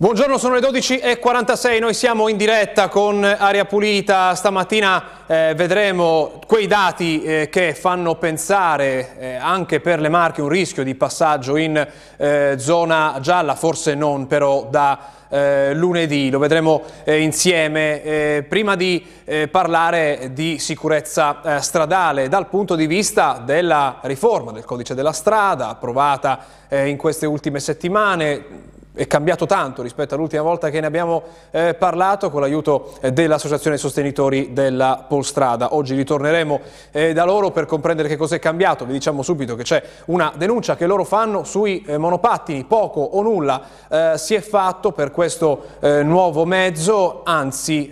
Buongiorno, sono le 12.46, noi siamo in diretta con Aria Pulita, stamattina eh, vedremo quei dati eh, che fanno pensare eh, anche per le Marche un rischio di passaggio in eh, zona gialla, forse non però da eh, lunedì, lo vedremo eh, insieme. prima di parlare di sicurezza stradale dal punto di vista della riforma del codice della strada approvata in queste ultime settimane, è cambiato tanto rispetto all'ultima volta che ne abbiamo eh, parlato con l'aiuto eh, dell'Associazione Sostenitori della Polstrada. Oggi ritorneremo eh, da loro per comprendere che cosa è cambiato. Vi diciamo subito che c'è una denuncia che loro fanno sui eh, monopattini, poco o nulla eh, si è fatto per questo eh, nuovo mezzo, anzi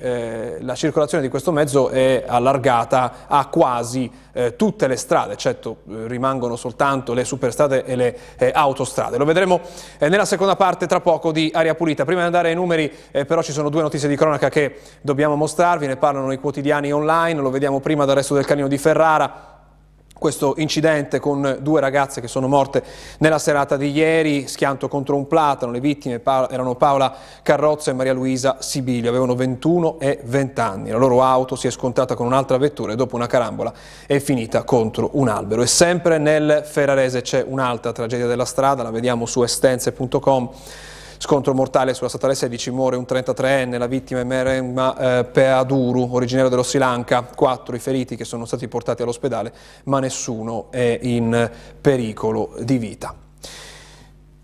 la circolazione di questo mezzo è allargata a quasi tutte le strade, eh, rimangono soltanto le superstrade e le autostrade. Lo vedremo nella seconda parte tra poco di Aria Pulita. Prima di andare ai numeri eh, però ci sono due notizie di cronaca che dobbiamo mostrarvi, ne parlano i quotidiani online, lo vediamo prima dal resto del Canino di Ferrara questo incidente con due ragazze che sono morte nella serata di ieri, schianto contro un platano, le vittime erano Paola Carrozza e Maria Luisa Sibilio, avevano 21 e 20 anni, la loro auto si è scontrata con un'altra vettura e dopo una carambola è finita contro un albero. E sempre nel Ferrarese c'è un'altra tragedia della strada, la vediamo su estense.com, Scontro mortale sulla statale 16, muore un 33enne, la vittima è Merema eh, Peaduru, originario dello Sri Lanka, quattro i feriti che sono stati portati all'ospedale, ma nessuno è in pericolo di vita.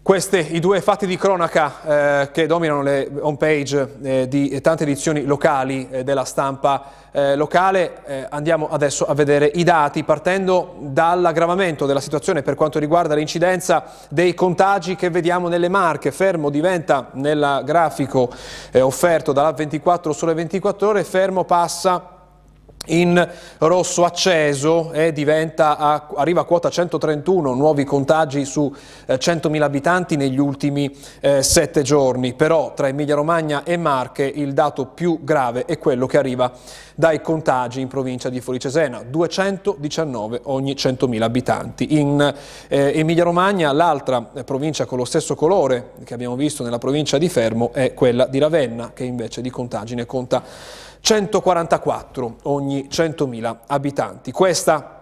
Questi i due fatti di cronaca eh, che dominano le home page eh, di tante edizioni locali eh, della stampa eh, locale. Eh, andiamo adesso a vedere i dati partendo dall'aggravamento della situazione per quanto riguarda l'incidenza dei contagi che vediamo nelle Marche. Fermo diventa nel grafico eh, offerto dalla 24 sole 24 ore, fermo passa in rosso acceso e a, arriva a quota 131 nuovi contagi su eh, 100.000 abitanti negli ultimi eh, sette giorni, però tra Emilia Romagna e Marche il dato più grave è quello che arriva dai contagi in provincia di Foricesena, 219 ogni 100.000 abitanti. In eh, Emilia Romagna l'altra eh, provincia con lo stesso colore che abbiamo visto nella provincia di Fermo è quella di Ravenna che invece di contagi ne conta 144 ogni 100.000 abitanti. Questa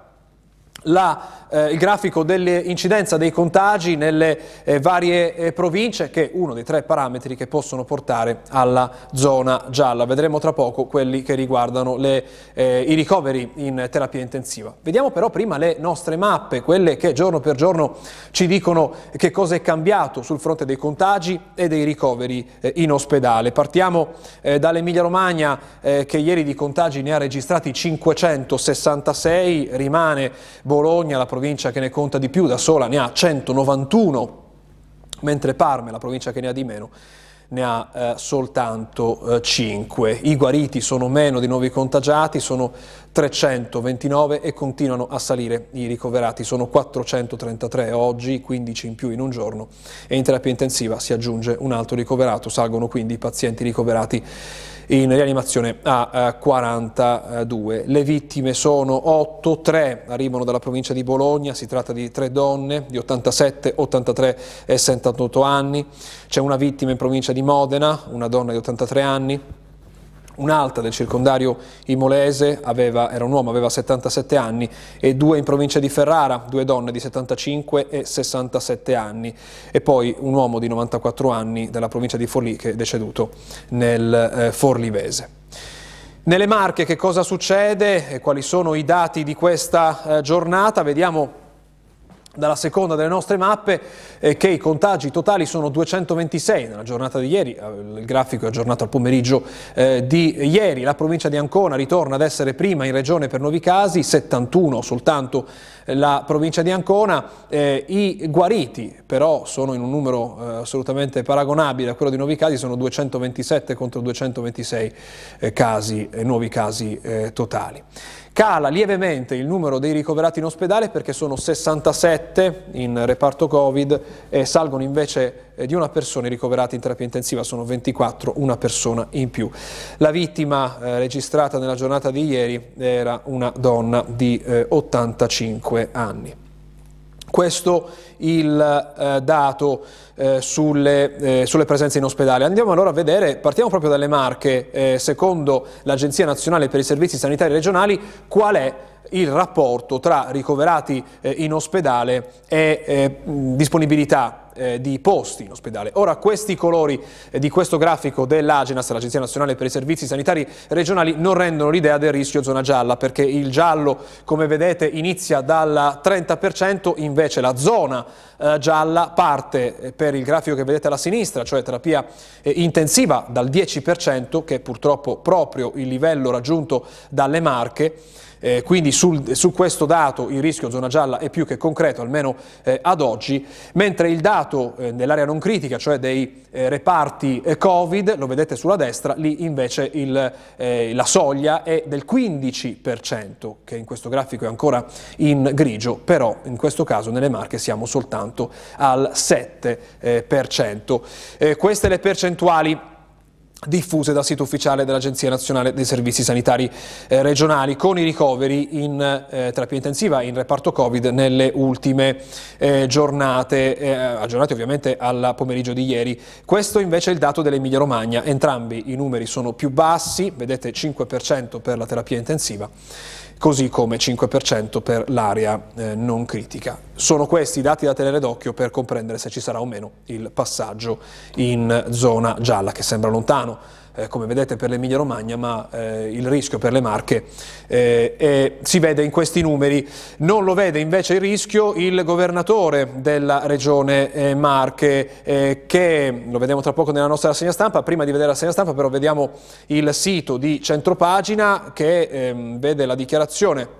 la, eh, il grafico dell'incidenza dei contagi nelle eh, varie eh, province che è uno dei tre parametri che possono portare alla zona gialla. Vedremo tra poco quelli che riguardano le, eh, i ricoveri in terapia intensiva. Vediamo però prima le nostre mappe, quelle che giorno per giorno ci dicono che cosa è cambiato sul fronte dei contagi e dei ricoveri eh, in ospedale. Partiamo eh, dall'Emilia Romagna che ieri di contagi ne ha registrati 566, rimane Bologna, la provincia che ne conta di più, da sola ne ha 191, mentre Parma, la provincia che ne ha di meno, ne ha eh, soltanto eh, 5. I guariti sono meno di nuovi contagiati, sono 329 e continuano a salire i ricoverati, sono 433 oggi, 15 in più in un giorno e in terapia intensiva si aggiunge un altro ricoverato, salgono quindi i pazienti ricoverati in rianimazione a 42. Le vittime sono 8, 3 arrivano dalla provincia di Bologna, si tratta di tre donne di 87, 83 e 78 anni, c'è una vittima in provincia di Modena, una donna di 83 anni, un'altra del circondario imolese, aveva, era un uomo, aveva 77 anni, e due in provincia di Ferrara, due donne di 75 e 67 anni, e poi un uomo di 94 anni della provincia di Forlì che è deceduto nel eh, Forlivese. Nelle Marche che cosa succede e quali sono i dati di questa eh, giornata? Vediamo dalla seconda delle nostre mappe eh, che i contagi totali sono 226 nella giornata di ieri, eh, il grafico è aggiornato al pomeriggio eh, di ieri, la provincia di Ancona ritorna ad essere prima in regione per nuovi casi, 71 soltanto la provincia di Ancona, eh, i guariti però sono in un numero eh, assolutamente paragonabile a quello di nuovi casi, sono 227 contro 226 eh, casi, nuovi casi totali. Cala lievemente il numero dei ricoverati in ospedale perché sono 67 in reparto Covid e salgono invece eh, di una persona ricoverati in terapia intensiva, sono 24, una persona in più. La vittima eh, registrata nella giornata di ieri era una donna di eh, 85 anni. Questo il eh, dato eh, sulle, eh, sulle, presenze in ospedale. Andiamo allora a vedere, partiamo proprio dalle Marche, eh, secondo l'Agenzia Nazionale per i Servizi Sanitari Regionali, qual è il rapporto tra ricoverati eh, in ospedale e eh, disponibilità eh, di posti in ospedale. Ora questi colori eh, di questo grafico dell'Agenas, l'Agenzia Nazionale per i Servizi Sanitari Regionali, non rendono l'idea del rischio zona gialla perché il giallo, come vedete, inizia dal 30%, invece la zona eh, gialla parte eh, per il grafico che vedete alla sinistra, cioè terapia eh, intensiva, dal 10%, che è purtroppo proprio il livello raggiunto dalle Marche, eh, quindi sul, su questo dato il rischio zona gialla è più che concreto, almeno eh, ad oggi, mentre il dato eh, dell'area non critica, cioè dei eh, reparti eh, Covid, lo vedete sulla destra, lì invece il, eh, la soglia è del 15%, che in questo grafico è ancora in grigio, però in questo caso nelle Marche siamo soltanto al 7%. queste le percentuali diffuse dal sito ufficiale dell'Agenzia Nazionale dei Servizi Sanitari eh, Regionali con i ricoveri in eh, terapia intensiva in reparto Covid nelle ultime eh, giornate, eh, aggiornate ovviamente al pomeriggio di ieri. Questo invece è il dato dell'Emilia Romagna, entrambi i numeri sono più bassi, vedete 5% per la terapia intensiva così come 5% per l'area eh, non critica. Sono questi i dati da tenere d'occhio per comprendere se ci sarà o meno il passaggio in zona gialla, che sembra lontano eh, come vedete per l'Emilia Romagna, ma eh, il rischio per le Marche eh, si vede in questi numeri. Non lo vede invece il rischio il governatore della regione eh, Marche, eh, che lo vediamo tra poco nella nostra rassegna stampa. Prima di vedere la rassegna stampa però vediamo il sito di centropagina che ehm, vede la dichiarazione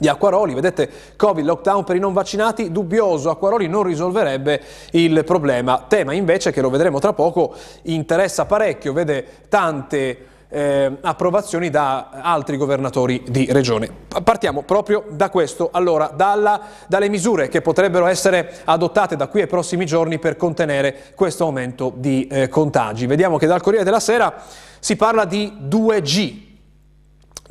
di Acquaroli, vedete Covid, lockdown per i non vaccinati, dubbioso, Acquaroli non risolverebbe il problema, tema invece che lo vedremo tra poco interessa parecchio, vede tante eh, approvazioni da altri governatori di regione. Partiamo proprio da questo, allora, dalla, dalle misure che potrebbero essere adottate da qui ai prossimi giorni per contenere questo aumento di eh, contagi. Vediamo che dal Corriere della Sera si parla di 2G,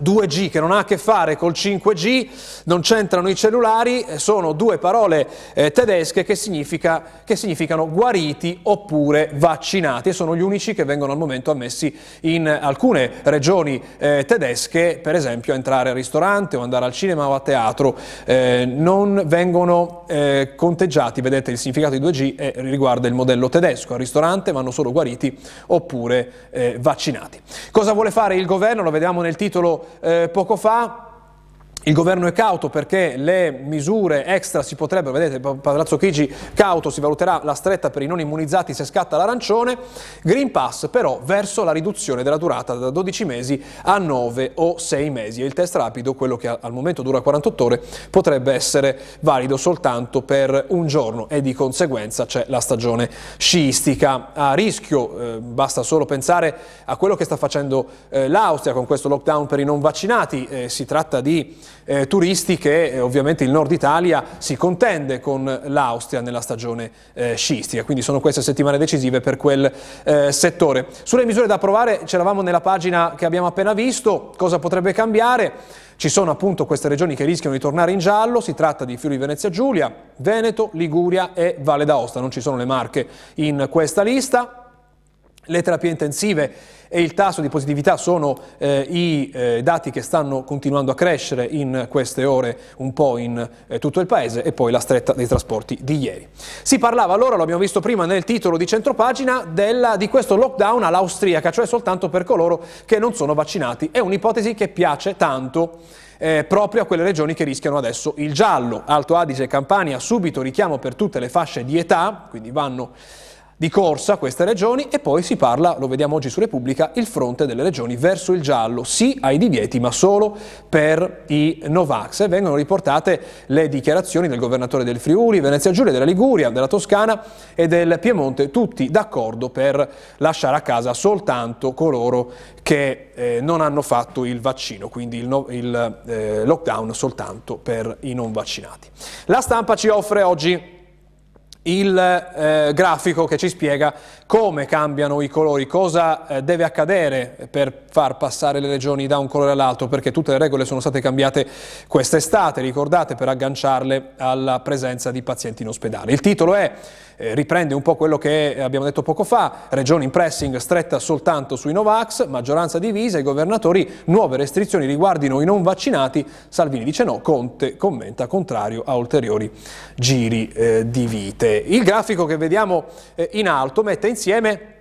2G che non ha a che fare col 5G, non c'entrano i cellulari, eh, sono due parole eh, tedesche che, significa, che, significano guariti oppure vaccinati e sono gli unici che vengono al momento ammessi in alcune regioni eh, tedesche, per esempio entrare al ristorante o andare al cinema o a teatro, eh, non vengono eh, conteggiati, vedete il significato di 2G eh, riguarda il modello tedesco, al ristorante vanno solo guariti oppure vaccinati. Cosa vuole fare il governo? Lo vediamo nel titolo eh, poco fa il governo è cauto perché le misure extra si potrebbero, vedete, Palazzo Chigi cauto, si valuterà la stretta per i non immunizzati se scatta l'arancione, Green Pass però verso la riduzione della durata da 12 mesi a 9 o 6 mesi. E il test rapido, quello che al momento dura 48 ore, potrebbe essere valido soltanto per un giorno e di conseguenza c'è la stagione sciistica. A rischio, eh, basta solo pensare a quello che sta facendo eh, l'Austria con questo lockdown per i non vaccinati, eh, si tratta di eh, turisti che eh, ovviamente il nord Italia si contende con l'Austria nella stagione eh, sciistica, quindi sono queste settimane decisive per quel eh, settore. Sulle misure da approvare c'eravamo nella pagina che abbiamo appena visto, cosa potrebbe cambiare? Ci sono appunto queste regioni che rischiano di tornare in giallo, si tratta di Friuli Venezia Giulia, Veneto, Liguria e Valle d'Aosta, non ci sono le marche in questa lista. Le terapie intensive e il tasso di positività sono eh, i eh, dati che stanno continuando a crescere in queste ore un po' in eh, tutto il paese e poi la stretta dei trasporti di ieri. Si parlava allora, lo abbiamo visto prima nel titolo di centropagina, della, di questo lockdown all'austriaca, cioè soltanto per coloro che non sono vaccinati. È un'ipotesi che piace tanto eh, proprio a quelle regioni che rischiano adesso il giallo. Alto Adige e Campania subito richiamo per tutte le fasce di età, quindi vanno di corsa queste regioni e poi si parla, lo vediamo oggi su Repubblica, il fronte delle regioni verso il giallo, sì ai divieti ma solo per i Novax. E vengono riportate le dichiarazioni del governatore del Friuli, Venezia Giulia, della Liguria, della Toscana e del Piemonte, tutti d'accordo per lasciare a casa soltanto coloro che eh, non hanno fatto il vaccino, quindi il, no, il eh, lockdown soltanto per i non vaccinati. La stampa ci offre oggi il eh, grafico che ci spiega come cambiano i colori, cosa eh, deve accadere per far passare le regioni da un colore all'altro, perché tutte le regole sono state cambiate quest'estate, ricordate, per agganciarle alla presenza di pazienti in ospedale. Il titolo è eh, riprende un po' quello che abbiamo detto poco fa, regioni in pressing stretta soltanto sui Novax, maggioranza divisa, i governatori, nuove restrizioni riguardino i non vaccinati, Salvini dice no, Conte commenta contrario a ulteriori giri eh, di vite. Il grafico che vediamo eh, in alto mette insieme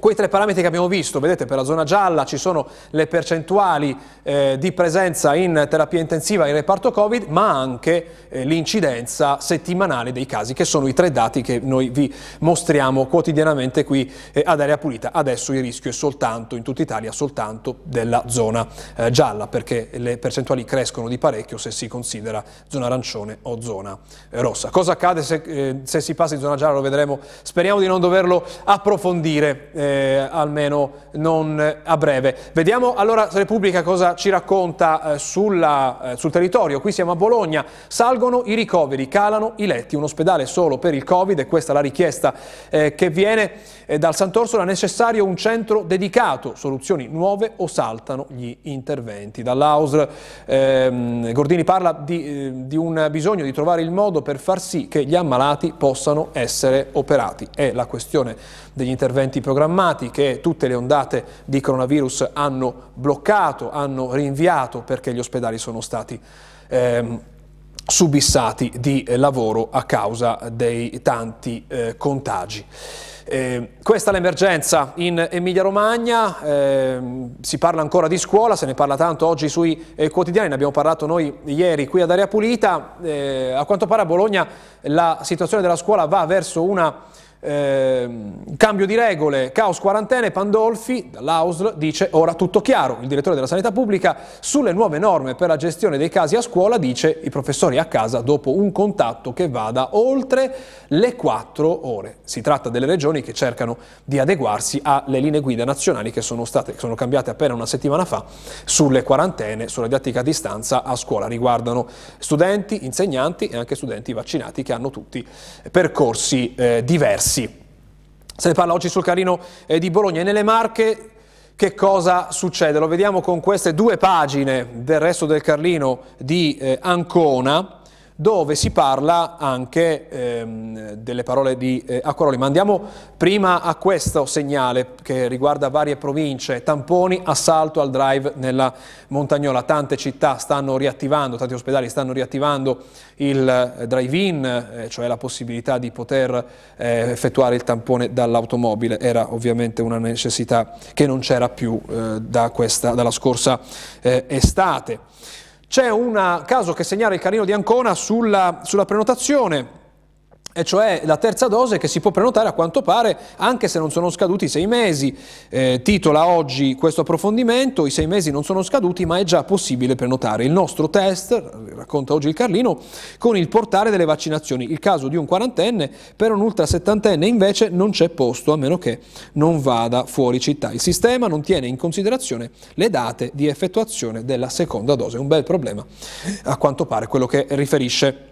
Quei tre parametri che abbiamo visto, vedete per la zona gialla ci sono le percentuali eh, di presenza in terapia intensiva in reparto Covid, ma anche eh, l'incidenza settimanale dei casi, che sono i tre dati che noi vi mostriamo quotidianamente qui eh, ad Area Pulita. Adesso il rischio è soltanto, in tutta Italia, soltanto della zona eh, gialla, perché le percentuali crescono di parecchio se si considera zona arancione o zona eh, rossa. Cosa accade se, eh, se, si passa in zona gialla? Lo vedremo, speriamo di non doverlo approfondire eh, almeno non a breve. Vediamo allora Repubblica cosa ci racconta eh, sulla, eh, sul territorio. Qui siamo a Bologna, salgono i ricoveri, calano i letti, un ospedale solo per il Covid e questa è la richiesta eh, che viene eh, dal Sant'Orsola, necessario un centro dedicato, soluzioni nuove o saltano gli interventi. Dall'AUSL ehm, Gordini parla di, eh, di un bisogno di trovare il modo per far sì che gli ammalati possano essere operati. È la questione degli interventi programmati che tutte le ondate di coronavirus hanno bloccato, hanno rinviato perché gli ospedali sono stati ehm, subissati di lavoro a causa dei tanti eh, contagi. Eh, questa è l'emergenza in Emilia-Romagna, eh, si parla ancora di scuola, se ne parla tanto oggi sui eh, quotidiani, ne abbiamo parlato noi ieri qui ad Area Pulita, eh, a quanto pare a Bologna la situazione della scuola va verso una eh, cambio di regole, caos quarantene, Pandolfi dall'AUSL dice ora tutto chiaro. Il direttore della sanità pubblica sulle nuove norme per la gestione dei casi a scuola dice i professori a casa dopo un contatto che vada oltre le 4 ore. Si tratta delle regioni che cercano di adeguarsi alle linee guida nazionali che sono, state, sono cambiate appena una settimana fa sulle quarantene, sulla didattica a distanza a scuola. Riguardano studenti, insegnanti e anche studenti vaccinati che hanno tutti percorsi eh, diversi diversi. Se ne parla oggi sul Carino eh, di Bologna e nelle Marche che cosa succede? Lo vediamo con queste due pagine del resto del Carlino di eh, Ancona dove si parla anche ehm, delle parole di eh, Acquaroli. Ma andiamo prima a questo segnale che riguarda varie province, tamponi, assalto al drive nella Montagnola. Tante città stanno riattivando, tanti ospedali stanno riattivando il eh, drive-in, eh, cioè la possibilità di poter eh, effettuare il tampone dall'automobile. Era ovviamente una necessità che non c'era più eh, da questa, dalla scorsa estate. C'è un caso che segnala il Carino di Ancona sulla, sulla prenotazione e cioè la terza dose che si può prenotare a quanto pare anche se non sono scaduti i sei mesi. Eh, titola oggi questo approfondimento, i sei mesi non sono scaduti ma è già possibile prenotare. Il nostro test, racconta oggi il Carlino, con il portale delle vaccinazioni. Il caso di un quarantenne, per un ultra settantenne invece non c'è posto a meno che non vada fuori città. Il sistema non tiene in considerazione le date di effettuazione della seconda dose. Un bel problema a quanto pare quello che riferisce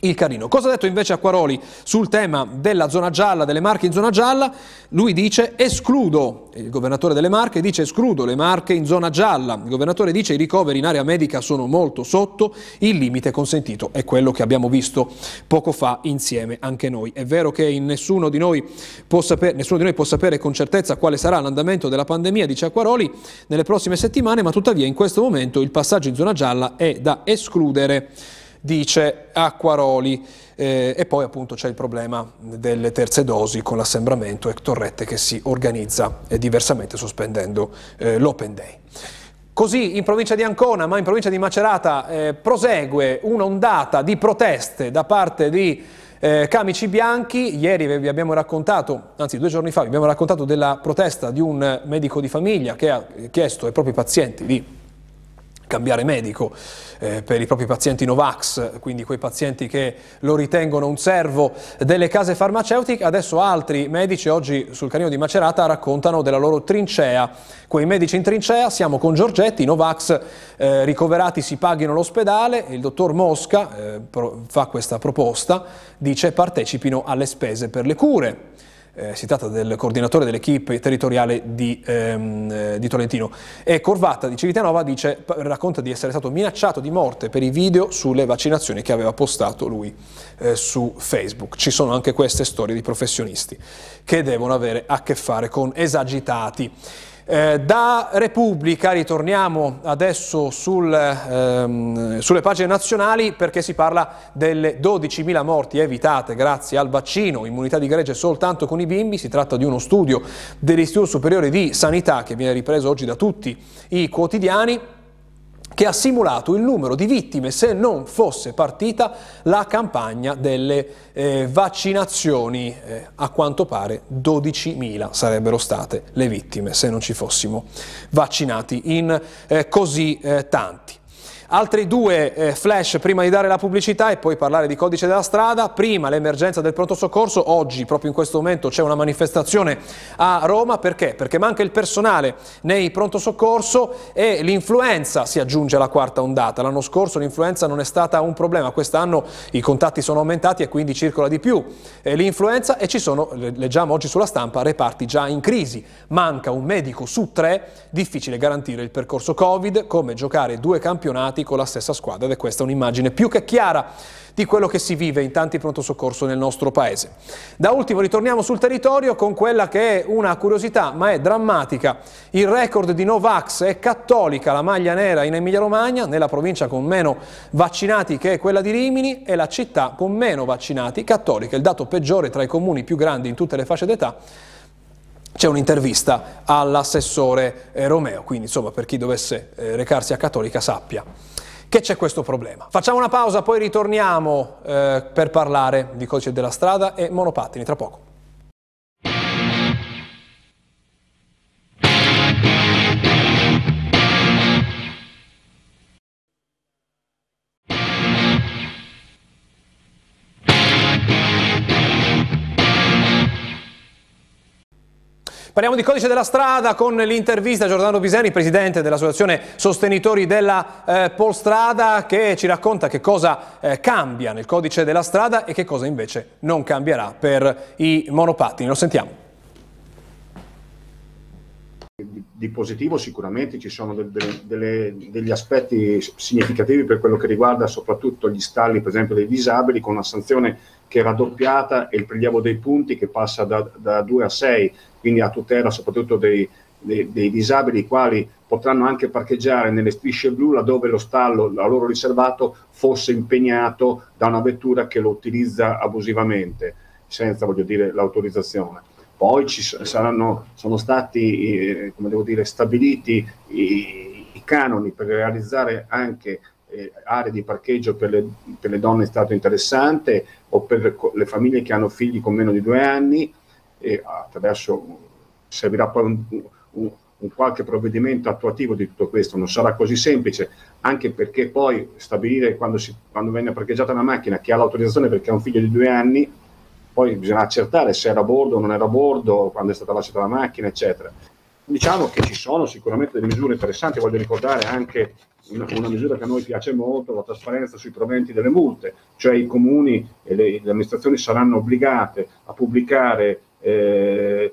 il Carino. Cosa ha detto invece Acquaroli sul tema della zona gialla, delle Marche in zona gialla? Lui dice escludo, il governatore delle Marche dice escludo le Marche in zona gialla, il governatore dice i ricoveri in area medica sono molto sotto il limite consentito, è quello che abbiamo visto poco fa insieme anche noi. È vero che nessuno di noi può sapere, di noi può sapere con certezza quale sarà l'andamento della pandemia, dice Acquaroli, nelle prossime settimane, ma tuttavia in questo momento il passaggio in zona gialla è da escludere dice Acquaroli. Eh, e poi appunto c'è il problema delle terze dosi con l'assembramento e Torrette che si organizza eh, diversamente sospendendo eh, l'Open Day. Così in provincia di Ancona, ma in provincia di Macerata, eh, prosegue un'ondata di proteste da parte di eh, camici bianchi. Ieri vi abbiamo raccontato, anzi due giorni fa, vi abbiamo raccontato della protesta di un medico di famiglia che ha chiesto ai propri pazienti di cambiare medico eh, per i propri pazienti Novax, quindi quei pazienti che lo ritengono un servo delle case farmaceutiche. Adesso altri medici oggi sul canino di Macerata raccontano della loro trincea. Quei medici in trincea, siamo con Giorgetti, Novax eh, ricoverati si paghino l'ospedale, il dottor Mosca eh, fa questa proposta, dice partecipino alle spese per le cure eh, si tratta del coordinatore dell'equipe territoriale di, ehm, eh, di, Tolentino. E Corvatta di Civitanova dice, racconta di essere stato minacciato di morte per i video sulle vaccinazioni che aveva postato lui eh, su Facebook. Ci sono anche queste storie di professionisti che devono avere a che fare con esagitati. Eh, da Repubblica ritorniamo adesso sul, ehm, sulle pagine nazionali perché si parla delle 12.000 morti evitate grazie al vaccino, immunità di gregge soltanto con i bimbi, si tratta di uno studio dell'Istituto Superiore di Sanità che viene ripreso oggi da tutti i quotidiani che ha simulato il numero di vittime se non fosse partita la campagna delle eh, vaccinazioni. Eh, a quanto pare 12.000 sarebbero state le vittime se non ci fossimo vaccinati in eh, così eh, tanti. Altri due eh, flash prima di dare la pubblicità e poi parlare di codice della strada. Prima l'emergenza del pronto soccorso, oggi proprio in questo momento c'è una manifestazione a Roma, perché? Perché manca il personale nei pronto soccorso e l'influenza si aggiunge alla quarta ondata. L'anno scorso l'influenza non è stata un problema, quest'anno i contatti sono aumentati e quindi circola di più eh, l'influenza e ci sono, leggiamo oggi sulla stampa, reparti già in crisi. Manca un medico su tre, difficile garantire il percorso Covid, come giocare due campionati con la stessa squadra ed è questa un'immagine più che chiara di quello che si vive in tanti pronto soccorso nel nostro paese. Da ultimo ritorniamo sul territorio con quella che è una curiosità ma è drammatica. Il record di Novax è cattolica, la maglia nera in Emilia Romagna, nella provincia con meno vaccinati che è quella di Rimini e la città con meno vaccinati cattolica, il dato peggiore tra i comuni più grandi in tutte le fasce d'età c'è un'intervista all'assessore eh, Romeo, quindi insomma per chi dovesse eh, recarsi a Cattolica sappia che c'è questo problema. Facciamo una pausa, poi ritorniamo eh, per parlare di codice della strada e monopattini tra poco. Parliamo di codice della strada con l'intervista a Giordano Pisani, presidente dell'associazione sostenitori della eh, Polstrada, che ci racconta che cosa eh, cambia nel codice della strada e che cosa invece non cambierà per i monopattini. Lo sentiamo. Di positivo sicuramente ci sono delle, delle, degli aspetti significativi per quello che riguarda soprattutto gli stalli, per esempio, dei disabili, con una sanzione che è raddoppiata e il prelievo dei punti che passa da, da 2 a 6 quindi a tutela soprattutto dei, dei, dei disabili, i quali potranno anche parcheggiare nelle strisce blu laddove lo stallo a loro riservato fosse impegnato da una vettura che lo utilizza abusivamente, senza voglio dire l'autorizzazione. Poi ci saranno, sono stati eh, come devo dire, stabiliti i, i, canoni per realizzare anche eh, aree di parcheggio per le, per le donne in stato interessante o per le famiglie che hanno figli con meno di due anni. E attraverso servirà poi un, un, un, qualche provvedimento attuativo di tutto questo, non sarà così semplice, anche perché poi stabilire quando, si, quando viene parcheggiata una macchina che ha l'autorizzazione perché ha un figlio di due anni, poi bisogna accertare se era a bordo o non era a bordo, quando è stata lasciata la macchina, eccetera. Diciamo che ci sono sicuramente delle misure interessanti, voglio ricordare anche una, una, misura che a noi piace molto, la trasparenza sui proventi delle multe, cioè i comuni e le, le amministrazioni saranno obbligate a pubblicare eh,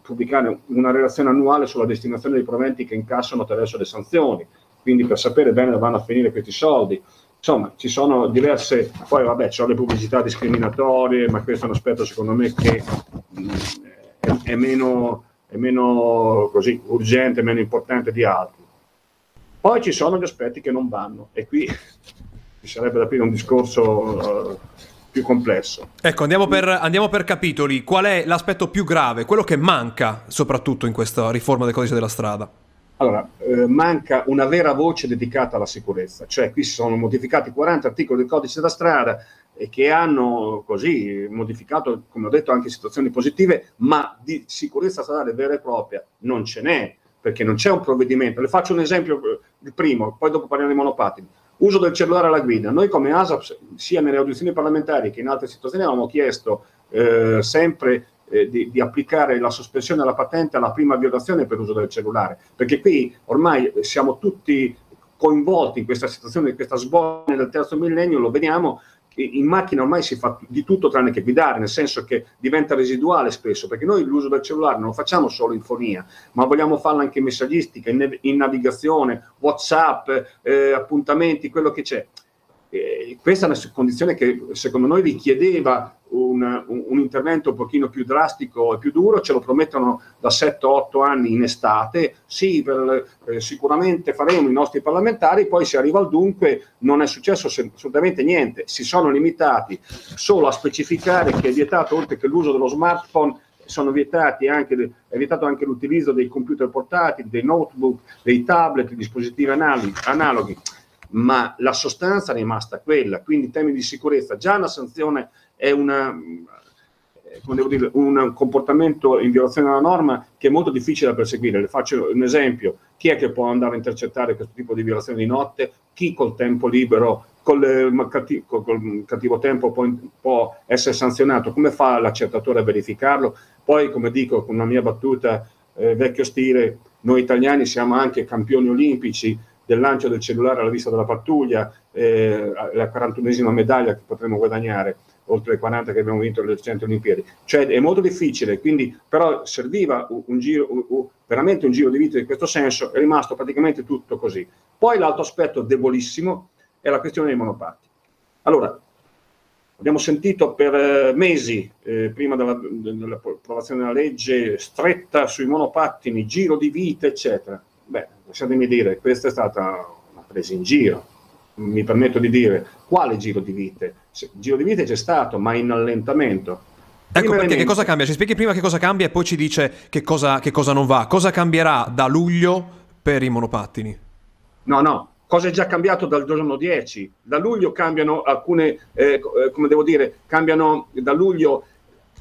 pubblicare una relazione annuale sulla destinazione dei proventi che incassano attraverso le sanzioni, quindi per sapere bene dove vanno a finire questi soldi. Insomma, ci sono diverse, poi vabbè, ci sono le pubblicità discriminatorie, ma questo è un aspetto secondo me che mm, è, è, meno, è meno così urgente, meno importante di altri. Poi ci sono gli aspetti che non vanno e qui ci sarebbe da aprire un discorso uh, più complesso. Ecco, andiamo per, andiamo per, capitoli. Qual è l'aspetto più grave, quello che manca soprattutto in questa riforma del codice della strada? Allora, eh, manca una vera voce dedicata alla sicurezza, cioè qui si sono modificati 40 articoli del codice della strada e che hanno così modificato, come ho detto, anche situazioni positive, ma di sicurezza stradale vera e propria non ce n'è, perché non c'è un provvedimento. Le faccio un esempio il primo, poi dopo parliamo dei monopattini. Uso del cellulare alla guida. Noi come ASAP, sia nelle audizioni parlamentari che in altre situazioni, avevamo chiesto eh, sempre eh, di, di, applicare la sospensione della patente alla prima violazione per uso del cellulare, perché qui ormai siamo tutti coinvolti in questa situazione, in questa svolta del terzo millennio, lo vediamo, in macchina ormai si fa di tutto tranne che guidare, nel senso che diventa residuale spesso, perché noi l'uso del cellulare non lo facciamo solo in fonia, ma vogliamo farlo anche in messaggistica, in, in navigazione, WhatsApp, eh, appuntamenti, quello che c'è. Eh, questa è una condizione che secondo noi richiedeva un, un, un, intervento un pochino più drastico e più duro, ce lo promettono da 7-8 anni in estate, sì, per, eh, sicuramente faremo i nostri parlamentari, poi si arriva al dunque, non è successo assolutamente niente, si sono limitati solo a specificare che è vietato oltre che l'uso dello smartphone sono vietati anche, è vietato anche l'utilizzo dei computer portatili, dei notebook, dei tablet, dispositivi analoghi, analoghi ma la sostanza è rimasta quella, quindi in termini di sicurezza già una sanzione è una, eh, dire, un comportamento in violazione della norma che è molto difficile da perseguire. Le faccio un esempio, chi è che può andare a intercettare questo tipo di violazione di notte? Chi col tempo libero, col, cattivo, col cattivo tempo può, può, essere sanzionato? Come fa l'accertatore a verificarlo? Poi, come dico con una mia battuta eh, vecchio stile, noi italiani siamo anche campioni olimpici del lancio del cellulare alla vista della pattuglia, eh, la 41esima medaglia che potremmo guadagnare, oltre le 40 che abbiamo vinto alle recenti Olimpiadi. Cioè è molto difficile, quindi però serviva un giro, un, veramente un giro di vita in questo senso, è rimasto praticamente tutto così. Poi l'altro aspetto debolissimo è la questione dei monopatti. Allora, abbiamo sentito per eh, mesi, eh, prima della, dell'approvazione della legge, stretta sui monopattini, giro di vita, eccetera. Beh, lasciatemi dire, questa è stata una presa in giro. Mi permetto di dire, quale giro di vite? Giro di vite c'è stato, ma in allentamento. Ecco perché che cosa cambia? Ci spieghi prima che cosa cambia e poi ci dice che cosa, che cosa non va. Cosa cambierà da luglio per i monopattini? No, no, cosa è già cambiato dal giorno 10. Da luglio cambiano alcune, eh, eh, come devo dire, cambiano da luglio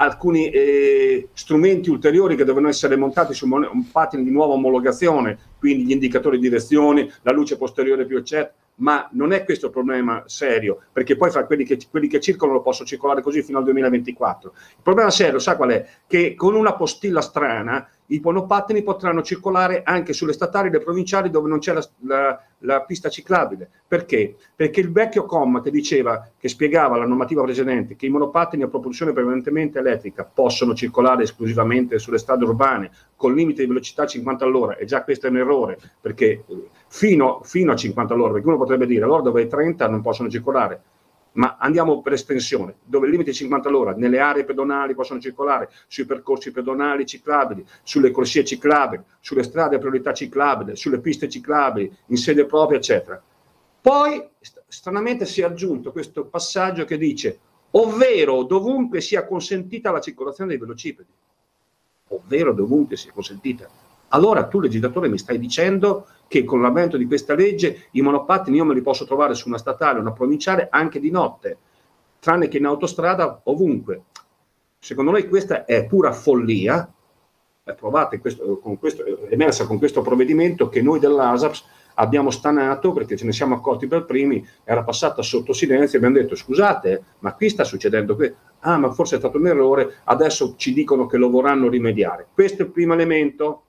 alcuni eh, strumenti ulteriori che devono essere montati su un pattern di nuova omologazione, quindi gli indicatori di direzione, la luce posteriore più eccetera, ma non è questo il problema serio, perché poi fra quelli che, quelli che circolano possono circolare così fino al 2024. Il problema serio, sa qual è? Che con una postilla strana i monopattini potranno circolare anche sulle statali e le provinciali dove non c'è la, la, la, pista ciclabile. Perché? Perché il vecchio comma che diceva, che spiegava la normativa precedente, che i monopattini a propulsione prevalentemente elettrica possono circolare esclusivamente sulle strade urbane con limite di velocità 50 all'ora, e già questo è un errore, perché fino, fino a 50 all'ora, perché uno potrebbe dire allora dove è 30 non possono circolare ma andiamo per estensione, dove il limite è 50 all'ora, nelle aree pedonali possono circolare, sui percorsi pedonali ciclabili, sulle corsie ciclabili, sulle strade a priorità ciclabile, sulle piste ciclabili, in sede propria, eccetera. Poi, stranamente, si è aggiunto questo passaggio che dice, ovvero dovunque sia consentita la circolazione dei velocipedi, ovvero dovunque sia consentita. Allora tu, legislatore, mi stai dicendo che con l'avvento di questa legge i monopattini io me li posso trovare su una statale, una provinciale, anche di notte, tranne che in autostrada ovunque. Secondo noi questa è pura follia, è provata questo, con questo, è emersa con questo provvedimento che noi dell'ASAPS abbiamo stanato perché ce ne siamo accorti per primi, era passata sotto silenzio e abbiamo detto scusate, ma qui sta succedendo questo. Ah, ma forse è stato un errore, adesso ci dicono che lo vorranno rimediare. Questo è il primo elemento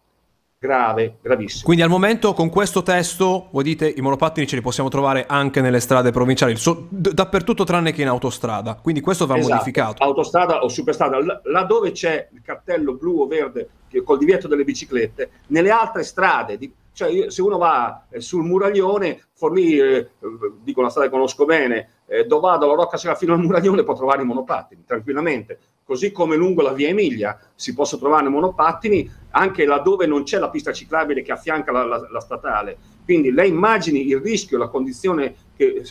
grave, gravissimo. Quindi al momento con questo testo, voi dite, i monopattini ce li possiamo trovare anche nelle strade provinciali, so, d- dappertutto tranne che in autostrada, quindi questo va esatto. modificato. Autostrada o superstrada, L- laddove c'è il cartello blu o verde col divieto delle biciclette, nelle altre strade, di, cioè se uno va eh, sul Muraglione, Forlì, eh, dico una strada che conosco bene, eh, Dovado, la Rocca fino al Muraglione può trovare i monopattini tranquillamente così come lungo la via Emilia si possono trovare monopattini anche laddove non c'è la pista ciclabile che affianca la, la, la statale. Quindi lei immagini il rischio, la condizione che,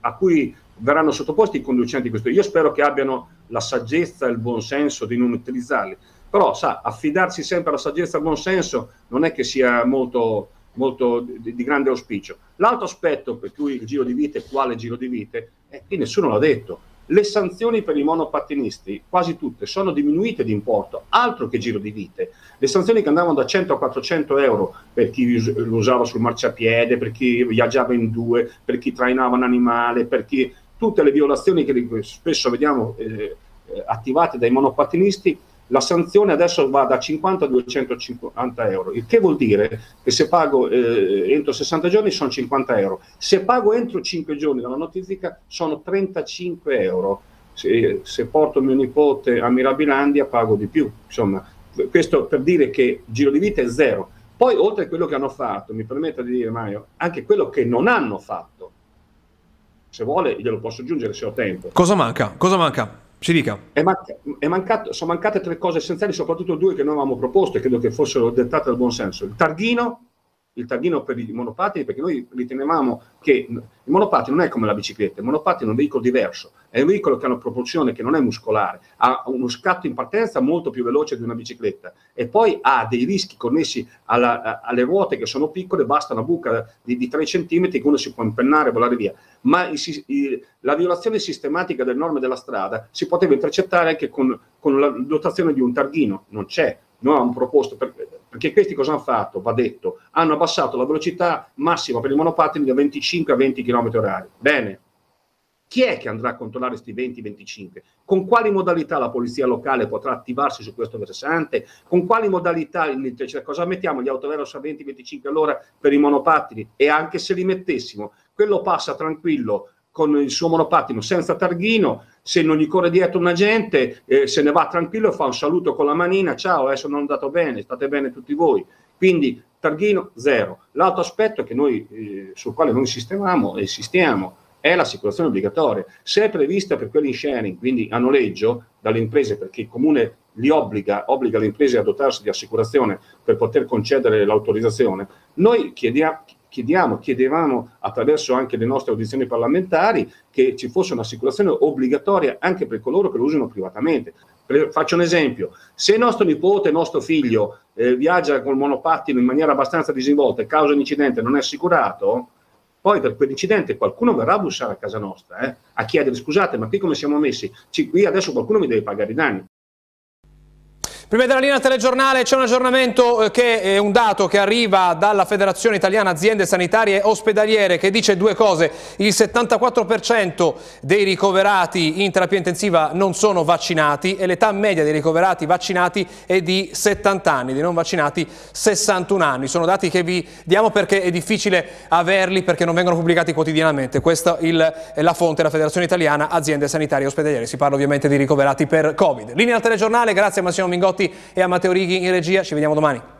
a, cui, verranno sottoposti i conducenti di questo. Io spero che abbiano la saggezza e il buonsenso di non utilizzarli, però sa, affidarsi sempre alla saggezza e al buonsenso non è che sia molto, molto di, di, grande auspicio. L'altro aspetto per cui il giro di vite, quale giro di vite, è che nessuno l'ha detto Le sanzioni per i monopattinisti, quasi tutte, sono diminuite di importo, altro che giro di vite. Le sanzioni che andavano da 100 a 400 euro per chi lo usava sul marciapiede, per chi viaggiava in due, per chi trainava un animale, per chi... tutte le violazioni che spesso vediamo eh, eh attivate dai monopattinisti la sanzione adesso va da 50 a 250 euro, il che vuol dire che se pago eh, entro 60 giorni sono 50 euro, se pago entro 5 giorni dalla notifica sono 35 euro, se, se porto mio nipote a Mirabilandia pago di più, insomma, questo per dire che giro di vita è zero. Poi oltre a quello che hanno fatto, mi permetta di dire Mario, anche quello che non hanno fatto, se vuole glielo posso aggiungere se ho tempo. Cosa manca? Cosa manca? Ci dica. È manca- è mancato, sono mancate tre cose essenziali, soprattutto due che noi avevamo proposto e credo che fossero dettate dal buon senso. Il targhino il taghino per i monopattini perché noi ritenevamo che il monopattino non è come la bicicletta, il monopattino è un veicolo diverso, è un veicolo che ha una propulsione che non è muscolare, ha uno scatto in partenza molto più veloce di una bicicletta e poi ha dei rischi connessi alla, alle ruote che sono piccole, basta una buca di, di 3 cm che uno si può impennare e volare via, ma il, il, la violazione sistematica delle norme della strada si poteva intercettare anche con, con la dotazione di un targhino, non c'è, noi abbiamo proposto, per, perché questi cosa hanno fatto? Va detto, hanno abbassato la velocità massima per i monopattini da 25 a 20 km h Bene, chi è che andrà a controllare questi 20-25? Con quali modalità la polizia locale potrà attivarsi su questo versante? Con quali modalità, cioè, cosa mettiamo gli autovelox a 20-25 all'ora per i monopattini? E anche se li mettessimo, quello passa tranquillo con il suo monopattino senza targhino, se non gli corre dietro un agente, eh, se ne va tranquillo, fa un saluto con la manina, ciao, adesso non è andato bene, state bene tutti voi. Quindi targhino zero. L'altro aspetto noi, eh, sul quale noi sistemiamo e insistiamo è l'assicurazione obbligatoria. Se è prevista per quelli in sharing, quindi a noleggio dalle imprese, perché il comune li obbliga, obbliga le imprese a dotarsi di assicurazione per poter concedere l'autorizzazione, noi chiediamo, chiediamo, chiedevamo attraverso anche le nostre audizioni parlamentari che ci fosse un'assicurazione obbligatoria anche per coloro che lo usano privatamente. Faccio un esempio, se nostro nipote, nostro figlio eh, viaggia col monopattino in maniera abbastanza disinvolta e causa un incidente non è assicurato, poi per quell'incidente qualcuno verrà a bussare a casa nostra eh, a chiedere scusate ma qui come siamo messi? qui adesso qualcuno mi deve pagare i danni. Prima della linea telegiornale c'è un aggiornamento eh, che è un dato che arriva dalla Federazione Italiana Aziende Sanitarie Ospedaliere che dice due cose. Il 74% dei ricoverati in terapia intensiva non sono vaccinati e l'età media dei ricoverati vaccinati è di 70 anni, dei non vaccinati 61 anni. Sono dati che vi diamo perché è difficile averli perché non vengono pubblicati quotidianamente. Questa è la fonte, la Federazione Italiana Aziende Sanitarie Ospedaliere. Si parla ovviamente di ricoverati per Covid. Linea telegiornale, grazie a Massimo Mingotti e a Matteo Righi in regia. Ci vediamo domani.